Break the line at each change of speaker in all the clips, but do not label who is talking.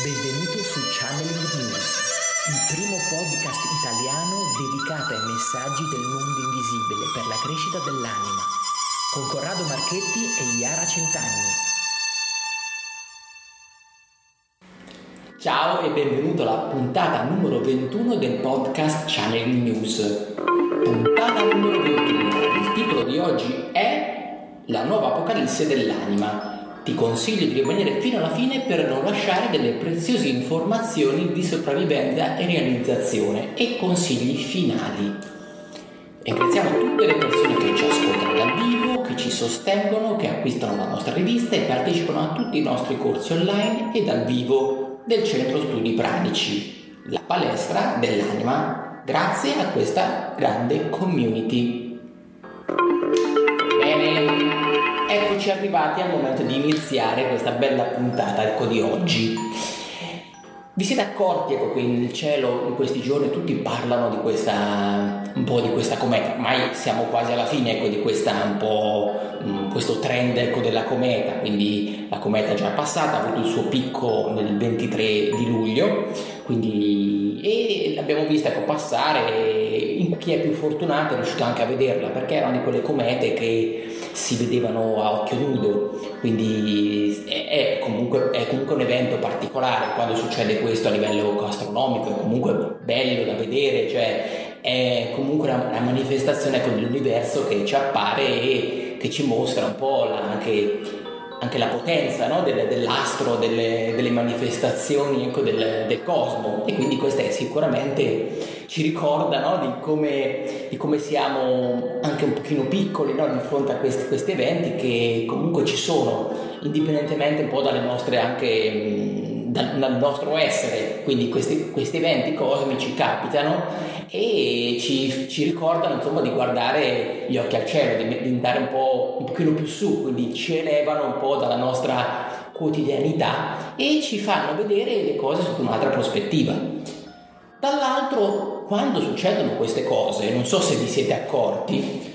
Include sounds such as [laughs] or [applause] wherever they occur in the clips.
Benvenuto su Channeling News, il primo podcast italiano dedicato ai messaggi del mondo invisibile per la crescita dell'anima, con Corrado Marchetti e Iara Centanni.
Ciao e benvenuto alla puntata numero 21 del podcast Channeling News. Puntata numero 21. Il titolo di oggi è La nuova apocalisse dell'anima ti consiglio di rimanere fino alla fine per non lasciare delle preziose informazioni di sopravvivenza e realizzazione e consigli finali. Ringraziamo tutte le persone che ci ascoltano dal vivo, che ci sostengono, che acquistano la nostra rivista e partecipano a tutti i nostri corsi online e dal vivo del Centro Studi Pranici, la palestra dell'anima, grazie a questa grande community. Arrivati al momento di iniziare questa bella puntata ecco, di oggi. Vi siete accorti ecco, che nel cielo in questi giorni tutti parlano di questa, un po' di questa cometa, ormai siamo quasi alla fine ecco, di questa, po', um, questo trend ecco, della cometa, quindi la cometa è già passata, ha avuto il suo picco nel 23 di luglio, quindi, e l'abbiamo vista ecco, passare, chi è più fortunato è riuscito anche a vederla, perché era una di quelle comete che si vedevano a occhio nudo, quindi è, è, comunque, è, comunque, un evento particolare quando succede questo a livello astronomico, è comunque bello da vedere, cioè è comunque una, una manifestazione con l'universo che ci appare e che ci mostra un po' la, anche anche la potenza no? del, dell'astro, delle, delle manifestazioni ecco, del, del, cosmo e quindi questa è sicuramente ci ricorda no? di, come, di, come, siamo anche un pochino piccoli no? di fronte a questi, questi, eventi che comunque ci sono indipendentemente un po' dalle nostre anche dal, dal nostro essere, quindi questi, questi, eventi cosmici capitano e ci, ci ricordano insomma di guardare gli occhi al cielo, di, di andare un po' un pochino più su, quindi ci elevano un po' dalla nostra quotidianità e ci fanno vedere le cose sotto un'altra prospettiva. Dall'altro, quando succedono queste cose, non so se vi siete accorti,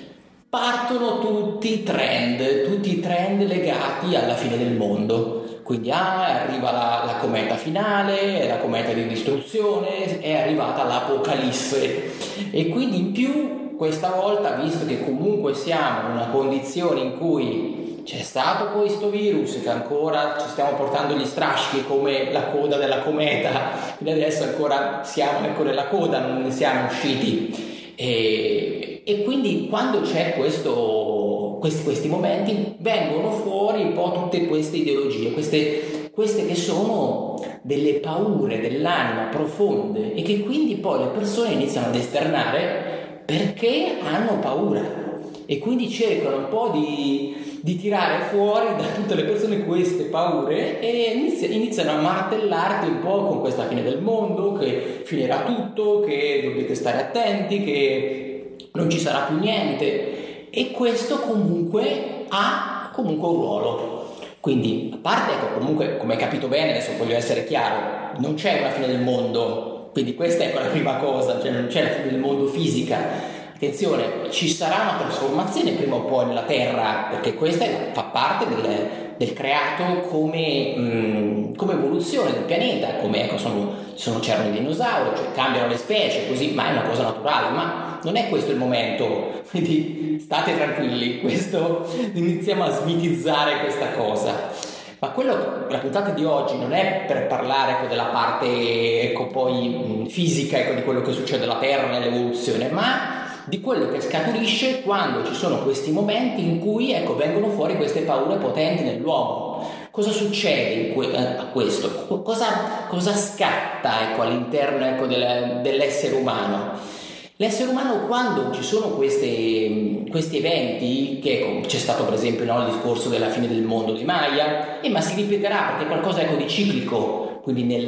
partono tutti i trend, tutti i trend legati alla fine del mondo. Quindi ah, arriva la, la, cometa finale, la cometa di distruzione, è arrivata l'apocalisse. E quindi in più questa volta, visto che comunque siamo in una condizione in cui c'è stato questo virus che ancora ci stiamo portando gli strascichi come la coda della cometa, quindi adesso ancora siamo ecco nella coda, non ne siamo usciti. E, e quindi quando c'è questo questi, questi, momenti vengono fuori un po' tutte queste ideologie, queste, queste che sono delle paure dell'anima profonde e che quindi poi le persone iniziano ad esternare perché hanno paura. E quindi cercano un po' di, di tirare fuori da tutte le persone queste paure e iniziano, iniziano a martellarti un po' con questa fine del mondo, che finirà tutto, che dovete stare attenti, che non ci sarà più niente e questo comunque ha comunque un ruolo. Quindi, a parte, ecco, comunque, come hai capito bene, adesso voglio essere chiaro, non c'è una fine del mondo, quindi questa è ecco, la prima cosa, cioè non c'è la fine del mondo fisica. Attenzione, ci sarà una trasformazione prima o poi nella Terra, perché questa fa parte del, del creato come, mh, mm, come, evoluzione del pianeta, come ecco, sono, sono, c'erano i dinosauri, cioè cambiano le specie, così, ma è una cosa naturale, ma non è questo il momento, [laughs] quindi state tranquilli, questo, iniziamo a smitizzare questa cosa. Ma quello, la puntata di oggi non è per parlare ecco, della parte ecco, poi mh, fisica ecco, di quello che succede alla Terra nell'evoluzione, ma di quello che scaturisce quando ci sono questi momenti in cui ecco, vengono fuori queste paure potenti nell'uomo. Cosa succede que- eh, a questo? Cosa, cosa scatta ecco, all'interno ecco, del, dell'essere umano? L'essere umano quando ci sono queste, questi eventi, che ecco, c'è stato per esempio no, il discorso della fine del mondo di Maya, eh, ma si ripeterà perché è qualcosa ecco, di ciclico, quindi nel,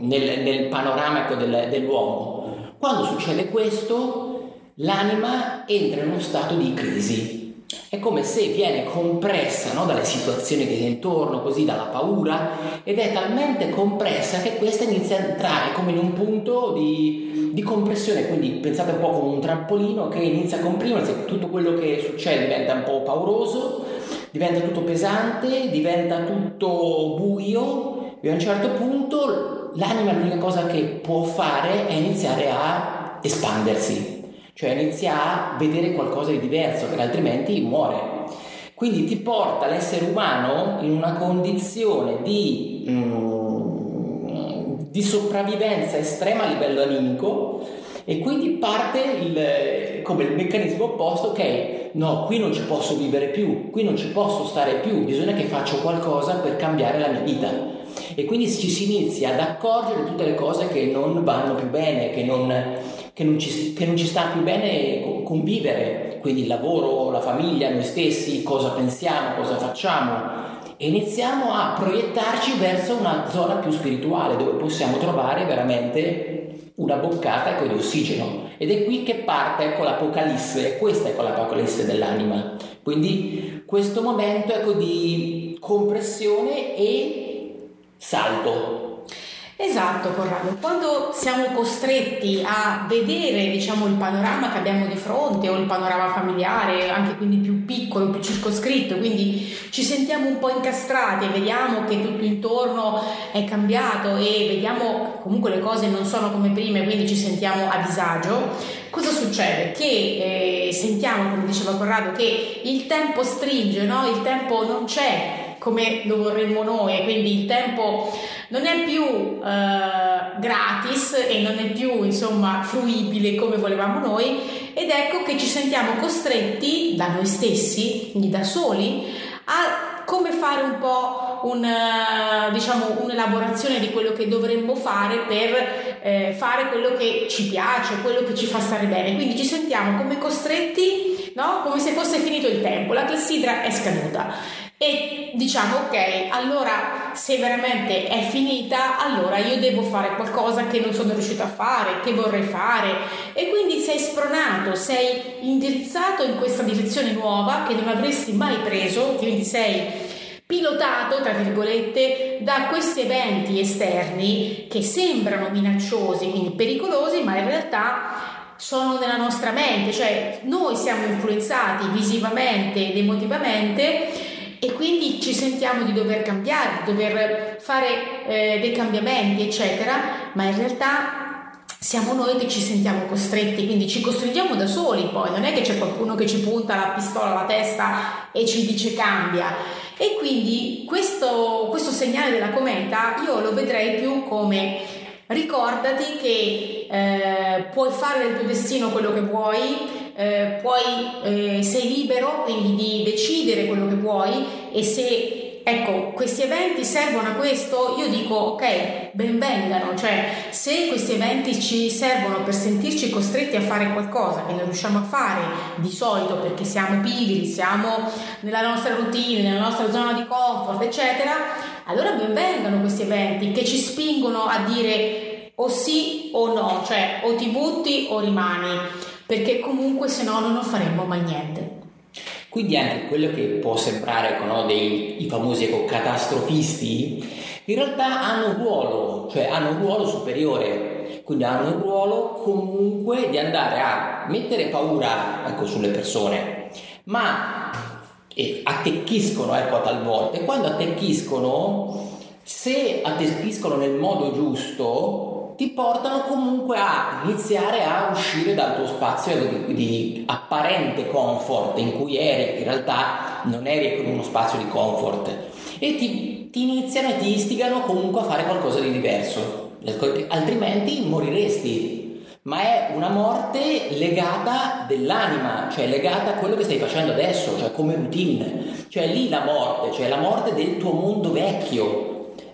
nel, nel panorama ecco, del, dell'uomo. Quando succede questo, l'anima entra in uno stato di crisi. È come se viene compressa no, dalle situazioni che è intorno, così dalla paura, ed è talmente compressa che questa inizia a entrare come in un punto di, di compressione. Quindi pensate un po' come un trampolino che inizia a comprimersi, tutto quello che succede diventa un po' pauroso, diventa tutto pesante, diventa tutto buio e a un certo punto l'anima l'unica cosa che può fare è iniziare a espandersi, cioè inizia a vedere qualcosa di diverso, perché altrimenti muore. Quindi ti porta l'essere umano in una condizione di, mm, di sopravvivenza estrema a livello animico e quindi parte il, come il meccanismo opposto, ok, no, qui non ci posso vivere più, qui non ci posso stare più, bisogna che faccio qualcosa per cambiare la mia vita. E quindi ci si inizia ad accorgere tutte le cose che non vanno più bene, che non, che non, ci, che non ci sta più bene convivere, quindi il lavoro, la famiglia, noi stessi, cosa pensiamo, cosa facciamo. E iniziamo a proiettarci verso una zona più spirituale dove possiamo trovare veramente una boccata ecco, di ossigeno ed è qui che parte ecco, l'apocalisse questa è ecco, l'apocalisse dell'anima. Quindi questo momento ecco, di compressione e salto
Esatto, Corrado. Quando siamo costretti a vedere, diciamo, il panorama che abbiamo di fronte o il panorama familiare, anche quindi più piccolo, più circoscritto, quindi ci sentiamo un po' incastrati e vediamo che tutto intorno è cambiato e vediamo comunque le cose non sono come prima e quindi ci sentiamo a disagio, cosa succede? Che eh, sentiamo, come diceva Corrado, che il tempo stringe, no? Il tempo non c'è come lo vorremmo noi quindi il tempo non è più eh, gratis e non è più insomma fruibile come volevamo noi ed ecco che ci sentiamo costretti da noi stessi, quindi da soli, a come fare un po' un, diciamo, un'elaborazione di quello che dovremmo fare per eh, fare quello che ci piace, quello che ci fa stare bene. Quindi ci sentiamo come costretti, no? come se fosse finito il tempo, la clessidra è scaduta e diciamo ok, allora se veramente è finita, allora io devo fare qualcosa che non sono riuscita a fare, che vorrei fare. E quindi sei spronato, sei indirizzato in questa direzione nuova che non avresti mai preso, quindi sei pilotato, tra virgolette, da questi eventi esterni che sembrano minacciosi, quindi pericolosi, ma in realtà sono nella nostra mente, cioè noi siamo influenzati visivamente ed emotivamente e quindi ci sentiamo di dover cambiare, di dover fare eh, dei cambiamenti, eccetera, ma in realtà siamo noi che ci sentiamo costretti, quindi ci costringiamo da soli poi, non è che c'è qualcuno che ci punta la pistola alla testa e ci dice cambia. E quindi questo, questo segnale della cometa io lo vedrei più come ricordati che eh, puoi fare del tuo destino quello che vuoi, eh, puoi, eh, sei libero quindi di decidere quello che vuoi e se Ecco, questi eventi servono a questo, io dico ok, ben vengano, cioè se questi eventi ci servono per sentirci costretti a fare qualcosa che non riusciamo a fare di solito perché siamo pigri, siamo nella nostra routine, nella nostra zona di comfort, eccetera, allora ben vengano questi eventi che ci spingono a dire o sì o no, cioè o ti butti o rimani perché comunque se no non faremmo mai niente.
Quindi anche quello che può sembrare no, dei famosi ecco, catastrofisti, in realtà hanno un ruolo, cioè hanno un ruolo superiore, quindi hanno un ruolo comunque di andare a mettere paura ecco, sulle persone, ma attecchiscono ecco, talvolta e quando attecchiscono, se attecchiscono nel modo giusto, ti portano comunque a iniziare a uscire dal tuo spazio di, di apparente comfort in cui eri, in realtà non eri in uno spazio di comfort e ti, ti iniziano e ti istigano comunque a fare qualcosa di diverso, altrimenti moriresti ma è una morte legata dell'anima, cioè legata a quello che stai facendo adesso, cioè come routine. Cioè lì la morte, cioè la morte del tuo mondo vecchio,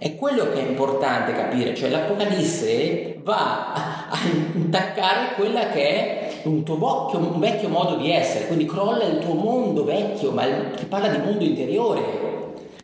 è quello che è importante capire, cioè l'Apocalisse va a, intaccare quella che è un tuo vecchio, un vecchio modo di essere, quindi crolla il tuo mondo vecchio, ma si parla di mondo interiore,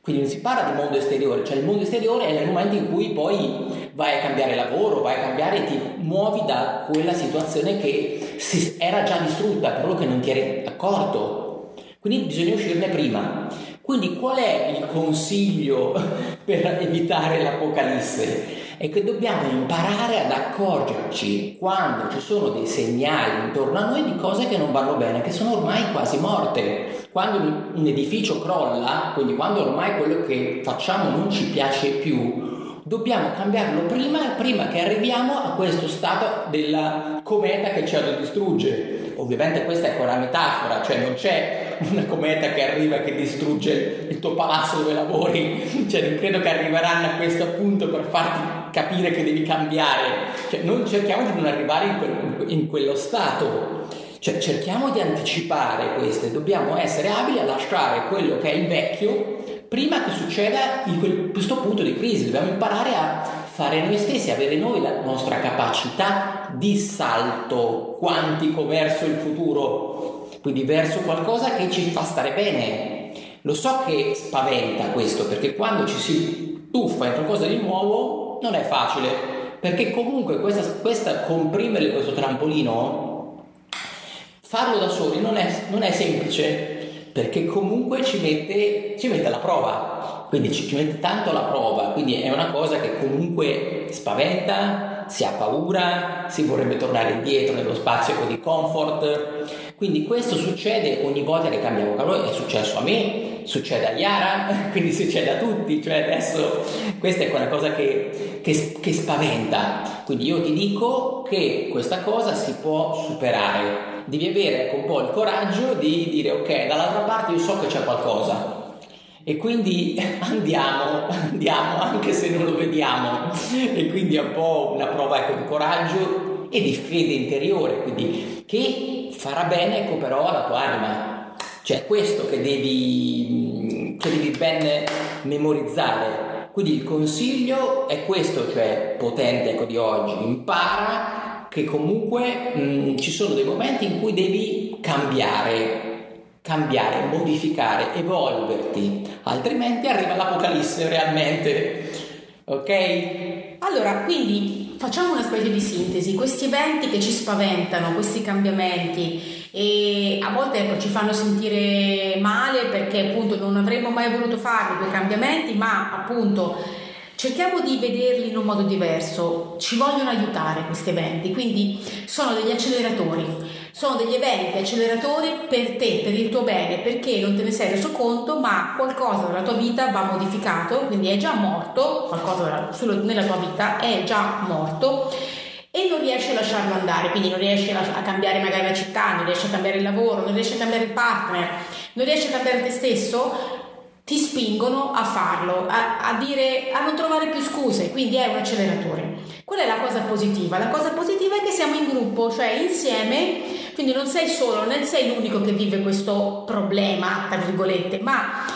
quindi non si parla di mondo esteriore, cioè il mondo esteriore è nel momento in cui poi vai a cambiare lavoro, vai a cambiare e ti muovi da quella situazione che era già distrutta, però che non ti eri accorto. Quindi bisogna uscirne prima. Quindi qual è il consiglio [laughs] per evitare l'Apocalisse? È che dobbiamo imparare ad accorgerci quando ci sono dei segnali intorno a noi di cose che non vanno bene, che sono ormai quasi morte. Quando un edificio crolla, quindi quando ormai quello che facciamo non ci piace più, dobbiamo cambiarlo prima, prima che arriviamo a questo stato della cometa che ci autodistrugge. Ovviamente questa è una metafora, cioè non c'è una cometa che arriva e che distrugge il tuo palazzo dove lavori, cioè non credo che arriveranno a questo punto per farti capire che devi cambiare, cioè non cerchiamo di non arrivare in, quel, in quello stato, cioè cerchiamo di anticipare queste, dobbiamo essere abili a lasciare quello che è il vecchio prima che succeda in questo punto di crisi, dobbiamo imparare a fare noi stessi, avere noi la nostra capacità di salto quantico verso il futuro, quindi verso qualcosa che ci fa stare bene. Lo so che spaventa questo, perché quando ci si tuffa in qualcosa di nuovo non è facile, perché comunque questa, questa comprimere questo trampolino, farlo da soli non è, non è semplice perché comunque ci mette, ci mette alla prova, quindi ci, ci, mette tanto alla prova, quindi è una cosa che comunque spaventa, si ha paura, si vorrebbe tornare indietro nello spazio di comfort, quindi questo succede ogni volta che cambiamo calore, è successo a me, succede a Yara, [laughs] quindi succede a tutti, cioè adesso questa è quella cosa che, che, che spaventa, quindi io ti dico che questa cosa si può superare devi avere un po' il coraggio di dire ok, dall'altra parte io so che c'è qualcosa e quindi [laughs] andiamo, andiamo anche se non lo vediamo e quindi è un po' una prova ecco, di coraggio e di fede interiore, quindi che farà bene ecco, però alla tua anima. Cioè questo che devi, che devi ben memorizzare. Quindi il consiglio è questo, cioè potente ecco, di oggi, impara che comunque mh, mm, ci sono dei momenti in cui devi cambiare, cambiare, modificare, evolverti, altrimenti arriva l'apocalisse realmente. Ok?
Allora, quindi facciamo una specie di sintesi, questi eventi che ci spaventano, questi cambiamenti e a volte ecco, ci fanno sentire male perché appunto non avremmo mai voluto fare quei cambiamenti, ma appunto Cerchiamo di vederli in un modo diverso, ci vogliono aiutare questi eventi, quindi sono degli acceleratori, sono degli eventi acceleratori per te, per il tuo bene, perché non te ne sei reso conto, ma qualcosa della tua vita va modificato, quindi è già morto, qualcosa nella tua vita è già morto e non riesci a lasciarlo andare, quindi non riesci a cambiare magari la città, non riesci a cambiare il lavoro, non riesci a cambiare il partner, non riesci a cambiare te stesso, ti spingono a farlo, a, a, dire, a non trovare più scuse, quindi è un acceleratore. Qual è la cosa positiva? La cosa positiva è che siamo in gruppo, cioè insieme, quindi non sei solo, non sei l'unico che vive questo problema, tra virgolette, ma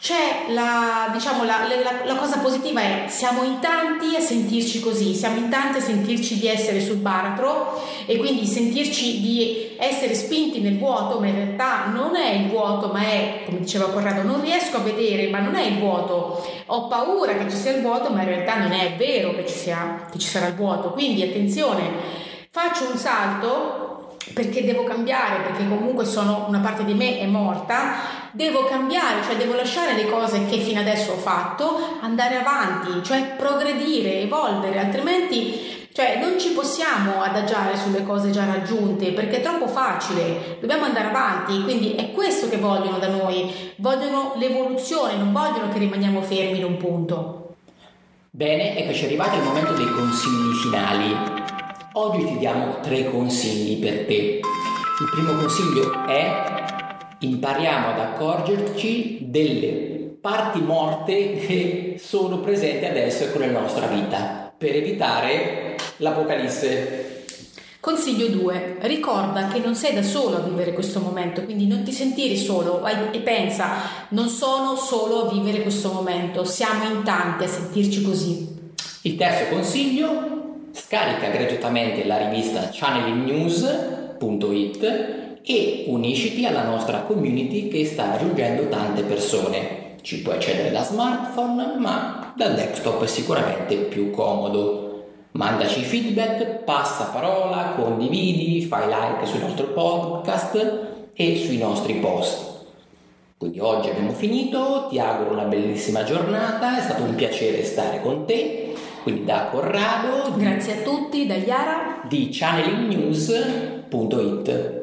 c'è la, diciamo, la, la, la, cosa positiva è siamo in tanti a sentirci così, siamo in tanti a sentirci di essere sul baratro e quindi sentirci di essere spinti nel vuoto, ma in realtà non è il vuoto, ma è, come diceva Corrado, non riesco a vedere, ma non è il vuoto, ho paura che ci sia il vuoto, ma in realtà non è vero che ci, sia, che ci sarà il vuoto, quindi attenzione, faccio un salto perché devo cambiare, perché comunque sono una parte di me è morta, devo cambiare, cioè devo lasciare le cose che fino adesso ho fatto, andare avanti, cioè progredire, evolvere, altrimenti cioè non ci possiamo adagiare sulle cose già raggiunte perché è troppo facile, dobbiamo andare avanti, quindi è questo che vogliono da noi, vogliono l'evoluzione, non vogliono che rimaniamo fermi in un punto.
Bene, eccoci arrivati al momento dei consigli finali. Oggi ti diamo tre consigli per te. Il primo consiglio è impariamo ad accorgerci delle parti morte che sono presenti adesso con la nostra vita per evitare l'apocalisse.
Consiglio 2. Ricorda che non sei da solo a vivere questo momento, quindi non ti sentire solo e pensa, non sono solo a vivere questo momento, siamo in tanti a sentirci così.
Il terzo consiglio Scarica gratuitamente la rivista channelingnews.it e unisciti alla nostra community che sta raggiungendo tante persone. Ci puoi accedere da smartphone, ma dal desktop è sicuramente più comodo. Mandaci feedback, passa parola, condividi, fai like sul nostro podcast e sui nostri post. Quindi oggi abbiamo finito, ti auguro una bellissima giornata, è stato un piacere stare con te quindi da Corrado.
Grazie a tutti, da Iara.
Di channelingnews.it.